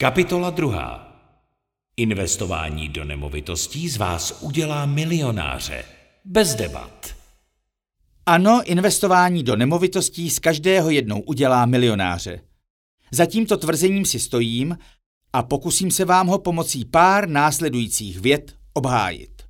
Kapitola druhá. Investování do nemovitostí z vás udělá milionáře. Bez debat. Ano, investování do nemovitostí z každého jednou udělá milionáře. Za tímto tvrzením si stojím a pokusím se vám ho pomocí pár následujících vět obhájit.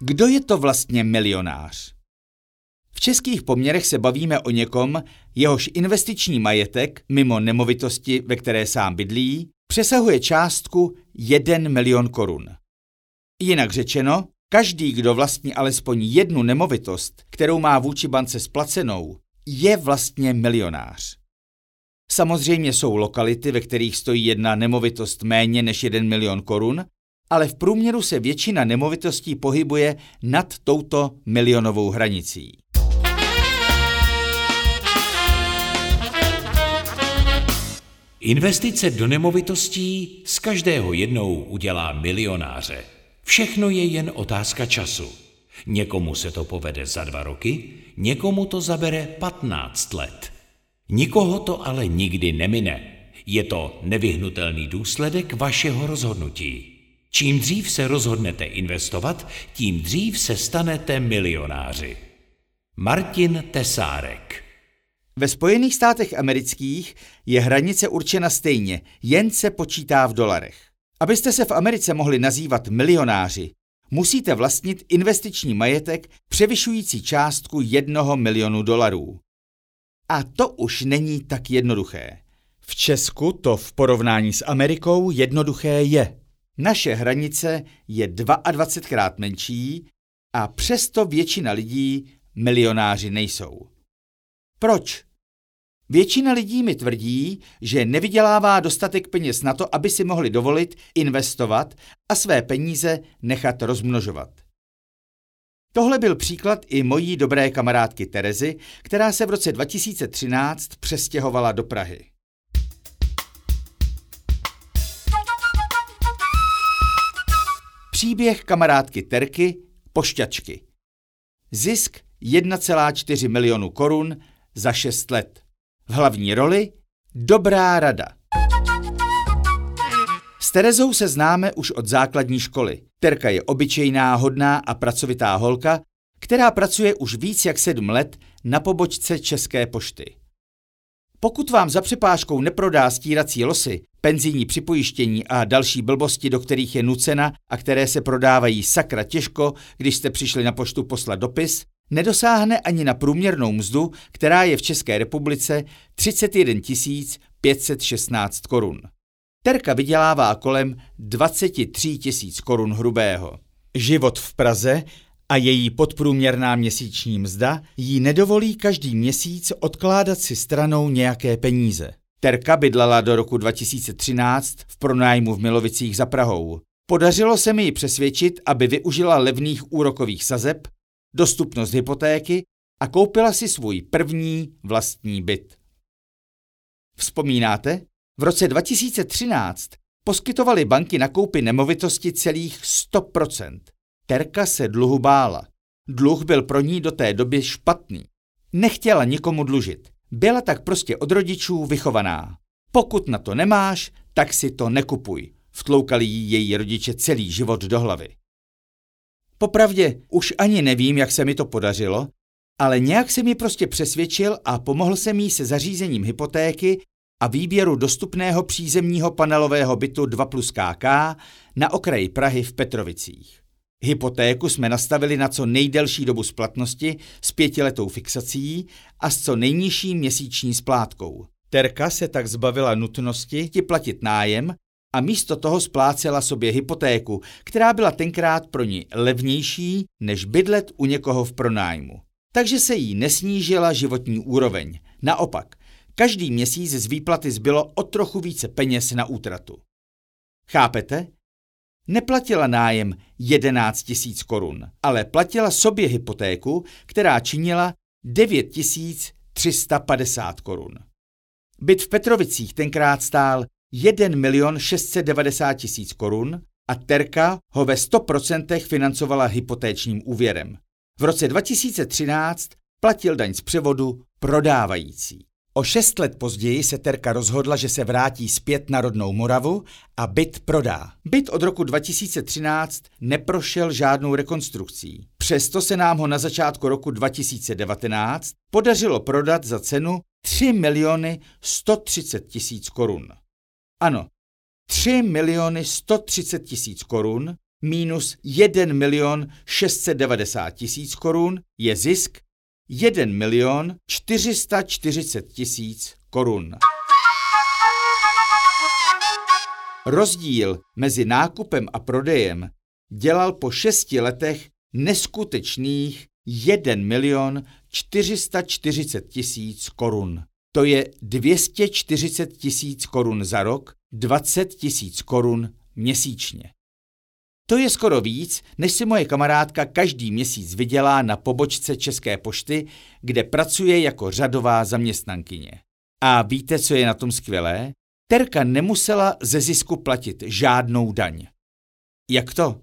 Kdo je to vlastně milionář? Českých poměrech se bavíme o někom, jehož investiční majetek, mimo nemovitosti, ve které sám bydlí, přesahuje částku 1 milion korun. Jinak řečeno, každý, kdo vlastní alespoň jednu nemovitost, kterou má vůči bance splacenou, je vlastně milionář. Samozřejmě jsou lokality, ve kterých stojí jedna nemovitost méně než 1 milion korun, ale v průměru se většina nemovitostí pohybuje nad touto milionovou hranicí. Investice do nemovitostí z každého jednou udělá milionáře. Všechno je jen otázka času. Někomu se to povede za dva roky, někomu to zabere 15 let. Nikoho to ale nikdy nemine. Je to nevyhnutelný důsledek vašeho rozhodnutí. Čím dřív se rozhodnete investovat, tím dřív se stanete milionáři. Martin Tesárek Ve Spojených státech amerických je hranice určena stejně, jen se počítá v dolarech. Abyste se v Americe mohli nazývat milionáři, musíte vlastnit investiční majetek převyšující částku jednoho milionu dolarů. A to už není tak jednoduché. V Česku to v porovnání s Amerikou jednoduché je. Naše hranice je 22krát menší a přesto většina lidí milionáři nejsou. Proč? Většina lidí mi tvrdí, že nevydělává dostatek peněz na to, aby si mohli dovolit investovat a své peníze nechat rozmnožovat. Tohle byl příklad i mojí dobré kamarádky Terezy, která se v roce 2013 přestěhovala do Prahy. Příběh kamarádky Terky, pošťačky. Zisk 1,4 milionu korun za 6 let. V hlavní roli Dobrá rada. S Terezou se známe už od základní školy. Terka je obyčejná, hodná a pracovitá holka, která pracuje už víc jak sedm let na pobočce České pošty. Pokud vám za přepážkou neprodá stírací losy, penzijní připojištění a další blbosti, do kterých je nucena a které se prodávají sakra těžko, když jste přišli na poštu poslat dopis, nedosáhne ani na průměrnou mzdu, která je v České republice 31 516 korun. Terka vydělává kolem 23 tisíc korun hrubého. Život v Praze a její podprůměrná měsíční mzda jí nedovolí každý měsíc odkládat si stranou nějaké peníze. Terka bydlela do roku 2013 v pronájmu v Milovicích za Prahou. Podařilo se mi ji přesvědčit, aby využila levných úrokových sazeb, dostupnost hypotéky a koupila si svůj první vlastní byt. Vzpomínáte? V roce 2013 poskytovaly banky na koupy nemovitosti celých 100%. Terka se dluhu bála. Dluh byl pro ní do té doby špatný. Nechtěla nikomu dlužit. Byla tak prostě od rodičů vychovaná. Pokud na to nemáš, tak si to nekupuj. Vtloukali jí její rodiče celý život do hlavy. Popravdě už ani nevím, jak se mi to podařilo, ale nějak se mi prostě přesvědčil a pomohl jsem jí se zařízením hypotéky a výběru dostupného přízemního panelového bytu 2 plus KK na okraji Prahy v Petrovicích. Hypotéku jsme nastavili na co nejdelší dobu splatnosti s pětiletou fixací a s co nejnižší měsíční splátkou. Terka se tak zbavila nutnosti ti platit nájem a místo toho splácela sobě hypotéku, která byla tenkrát pro ní levnější než bydlet u někoho v pronájmu. Takže se jí nesnížila životní úroveň. Naopak, každý měsíc z výplaty zbylo o trochu více peněz na útratu. Chápete? Neplatila nájem 11 tisíc korun, ale platila sobě hypotéku, která činila 9 350 korun. Byt v Petrovicích tenkrát stál 1 milion 690 tisíc korun a Terka ho ve 100% financovala hypotéčním úvěrem. V roce 2013 platil daň z převodu prodávající. O šest let později se Terka rozhodla, že se vrátí zpět na rodnou Moravu a byt prodá. Byt od roku 2013 neprošel žádnou rekonstrukcí. Přesto se nám ho na začátku roku 2019 podařilo prodat za cenu 3 miliony 130 tisíc korun. Ano, 3 miliony 130 tisíc korun minus 1 milion 690 tisíc korun je zisk 1 milion 440 tisíc korun. Rozdíl mezi nákupem a prodejem dělal po šesti letech neskutečných 1 milion 440 tisíc korun. To je 240 tisíc korun za rok, 20 tisíc korun měsíčně. To je skoro víc, než si moje kamarádka každý měsíc vydělá na pobočce České pošty, kde pracuje jako řadová zaměstnankyně. A víte, co je na tom skvělé? Terka nemusela ze zisku platit žádnou daň. Jak to?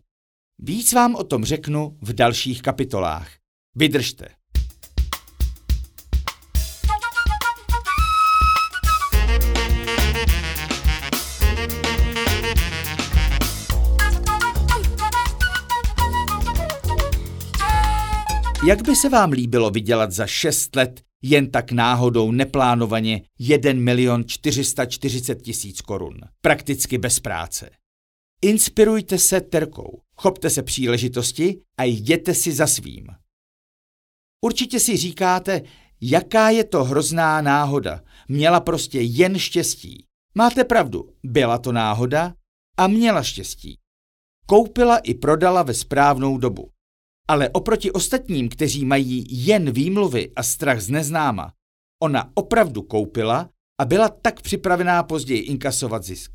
Víc vám o tom řeknu v dalších kapitolách. Vydržte. Jak by se vám líbilo vydělat za 6 let jen tak náhodou neplánovaně 1 milion 440 tisíc korun, prakticky bez práce? Inspirujte se terkou, chopte se příležitosti a jděte si za svým. Určitě si říkáte, jaká je to hrozná náhoda. Měla prostě jen štěstí. Máte pravdu, byla to náhoda a měla štěstí. Koupila i prodala ve správnou dobu. Ale oproti ostatním, kteří mají jen výmluvy a strach z neznáma, ona opravdu koupila a byla tak připravená později inkasovat zisk.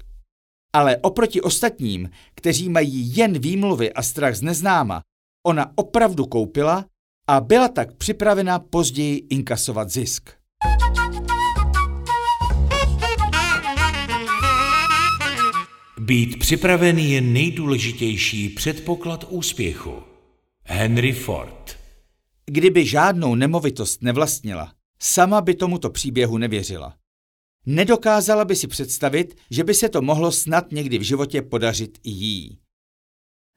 Ale oproti ostatním, kteří mají jen výmluvy a strach z neznáma, ona opravdu koupila a byla tak připravena později inkasovat zisk. Být připravený je nejdůležitější předpoklad úspěchu. Henry Ford Kdyby žádnou nemovitost nevlastnila, sama by tomuto příběhu nevěřila. Nedokázala by si představit, že by se to mohlo snad někdy v životě podařit i jí.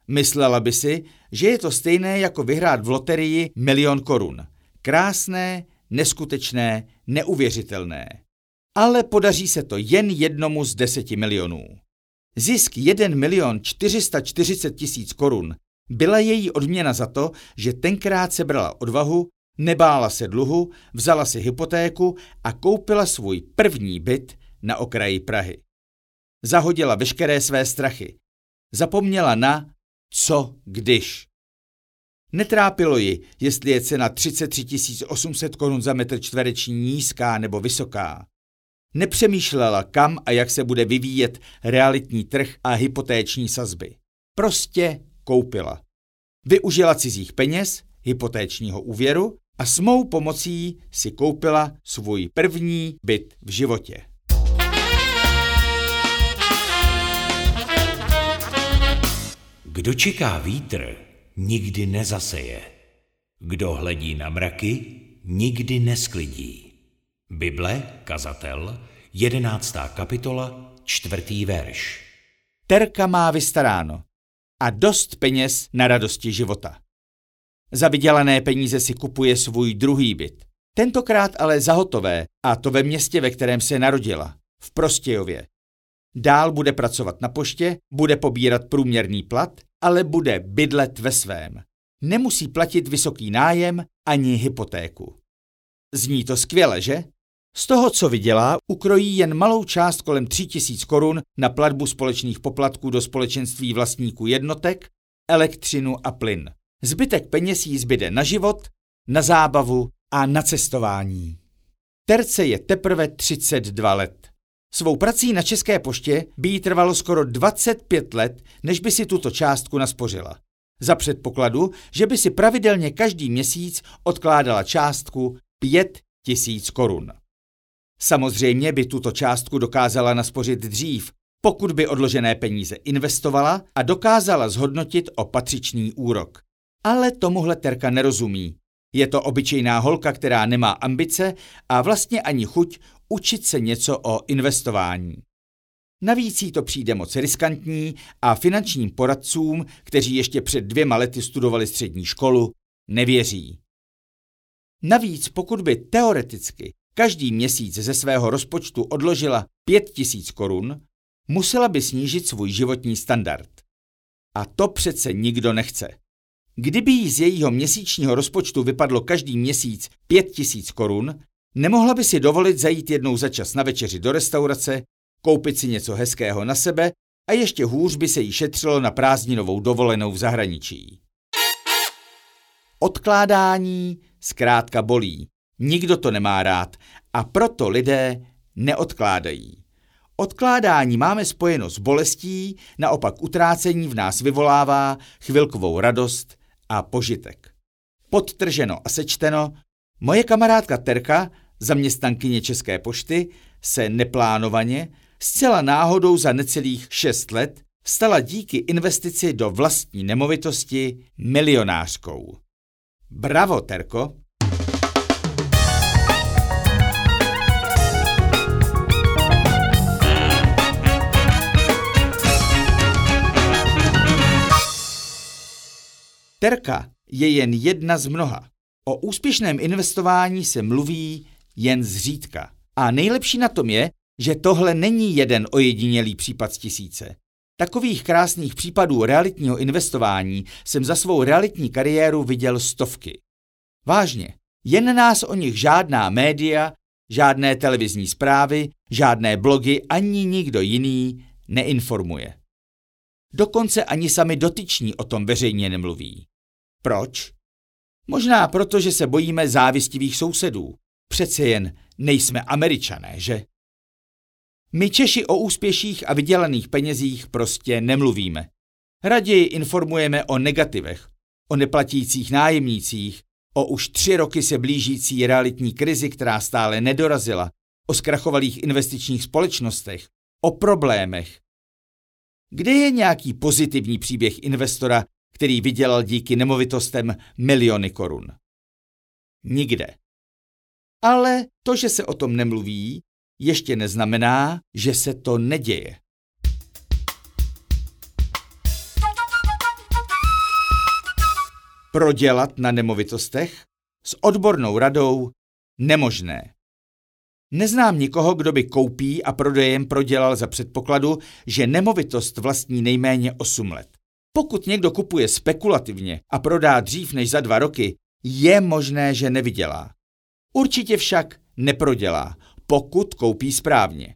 Myslela by si, že je to stejné jako vyhrát v loterii milion korun. Krásné, neskutečné, neuvěřitelné. Ale podaří se to jen jednomu z deseti milionů. Zisk 1 milion 440 tisíc korun byla její odměna za to, že tenkrát se brala odvahu, nebála se dluhu, vzala si hypotéku a koupila svůj první byt na okraji Prahy. Zahodila veškeré své strachy. Zapomněla na co když. Netrápilo ji, jestli je cena 33 800 korun za metr čtvereční nízká nebo vysoká. Nepřemýšlela, kam a jak se bude vyvíjet realitní trh a hypotéční sazby. Prostě koupila. Využila cizích peněz, hypotéčního úvěru a s mou pomocí si koupila svůj první byt v životě. Kdo čeká vítr, nikdy nezaseje. Kdo hledí na mraky, nikdy nesklidí. Bible, kazatel, jedenáctá kapitola, čtvrtý verš. Terka má vystaráno a dost peněz na radosti života. Za vydělané peníze si kupuje svůj druhý byt. Tentokrát ale za hotové, a to ve městě, ve kterém se narodila, v Prostějově. Dál bude pracovat na poště, bude pobírat průměrný plat, ale bude bydlet ve svém. Nemusí platit vysoký nájem ani hypotéku. Zní to skvěle, že? Z toho, co vydělá, ukrojí jen malou část kolem 3000 korun na platbu společných poplatků do společenství vlastníků jednotek, elektřinu a plyn. Zbytek peněz jí zbyde na život, na zábavu a na cestování. Terce je teprve 32 let. Svou prací na České poště by jí trvalo skoro 25 let, než by si tuto částku naspořila. Za předpokladu, že by si pravidelně každý měsíc odkládala částku 5 tisíc korun. Samozřejmě by tuto částku dokázala naspořit dřív, pokud by odložené peníze investovala a dokázala zhodnotit o patřičný úrok. Ale tomuhle Terka nerozumí. Je to obyčejná holka, která nemá ambice a vlastně ani chuť učit se něco o investování. Navíc jí to přijde moc riskantní a finančním poradcům, kteří ještě před dvěma lety studovali střední školu, nevěří. Navíc pokud by teoreticky každý měsíc ze svého rozpočtu odložila 5000 korun, musela by snížit svůj životní standard. A to přece nikdo nechce. Kdyby jí z jejího měsíčního rozpočtu vypadlo každý měsíc 5000 korun, nemohla by si dovolit zajít jednou za čas na večeři do restaurace, koupit si něco hezkého na sebe a ještě hůř by se jí šetřilo na prázdninovou dovolenou v zahraničí. Odkládání zkrátka bolí. Nikdo to nemá rád a proto lidé neodkládají. Odkládání máme spojeno s bolestí, naopak utrácení v nás vyvolává chvilkovou radost a požitek. Podtrženo a sečteno, moje kamarádka Terka, zaměstnankyně České pošty, se neplánovaně, zcela náhodou za necelých šest let, stala díky investici do vlastní nemovitosti milionářkou. Bravo, Terko! Terka je jen jedna z mnoha. O úspěšném investování se mluví jen zřídka. A nejlepší na tom je, že tohle není jeden ojedinělý případ z tisíce. Takových krásných případů realitního investování jsem za svou realitní kariéru viděl stovky. Vážně, jen nás o nich žádná média, žádné televizní zprávy, žádné blogy ani nikdo jiný neinformuje. Dokonce ani sami dotyční o tom veřejně nemluví. Proč? Možná proto, že se bojíme závistivých sousedů. Přece jen nejsme američané, že? My Češi o úspěších a vydělaných penězích prostě nemluvíme. Raději informujeme o negativech, o neplatících nájemnících, o už tři roky se blížící realitní krizi, která stále nedorazila, o zkrachovalých investičních společnostech, o problémech. Kde je nějaký pozitivní příběh investora, který vydělal díky nemovitostem miliony korun? Nikde. Ale to, že se o tom nemluví, ještě neznamená, že se to neděje. Prodělat na nemovitostech s odbornou radou nemožné. Neznám nikoho, kdo by koupí a prodejem prodělal za předpokladu, že nemovitost vlastní nejméně 8 let. Pokud někdo kupuje spekulativně a prodá dřív než za dva roky, je možné, že nevydělá. Určitě však neprodělá, pokud koupí správně.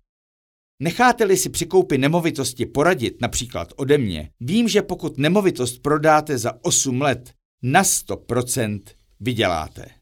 Necháte-li si při koupi nemovitosti poradit například ode mě, vím, že pokud nemovitost prodáte za 8 let, na 100% vyděláte.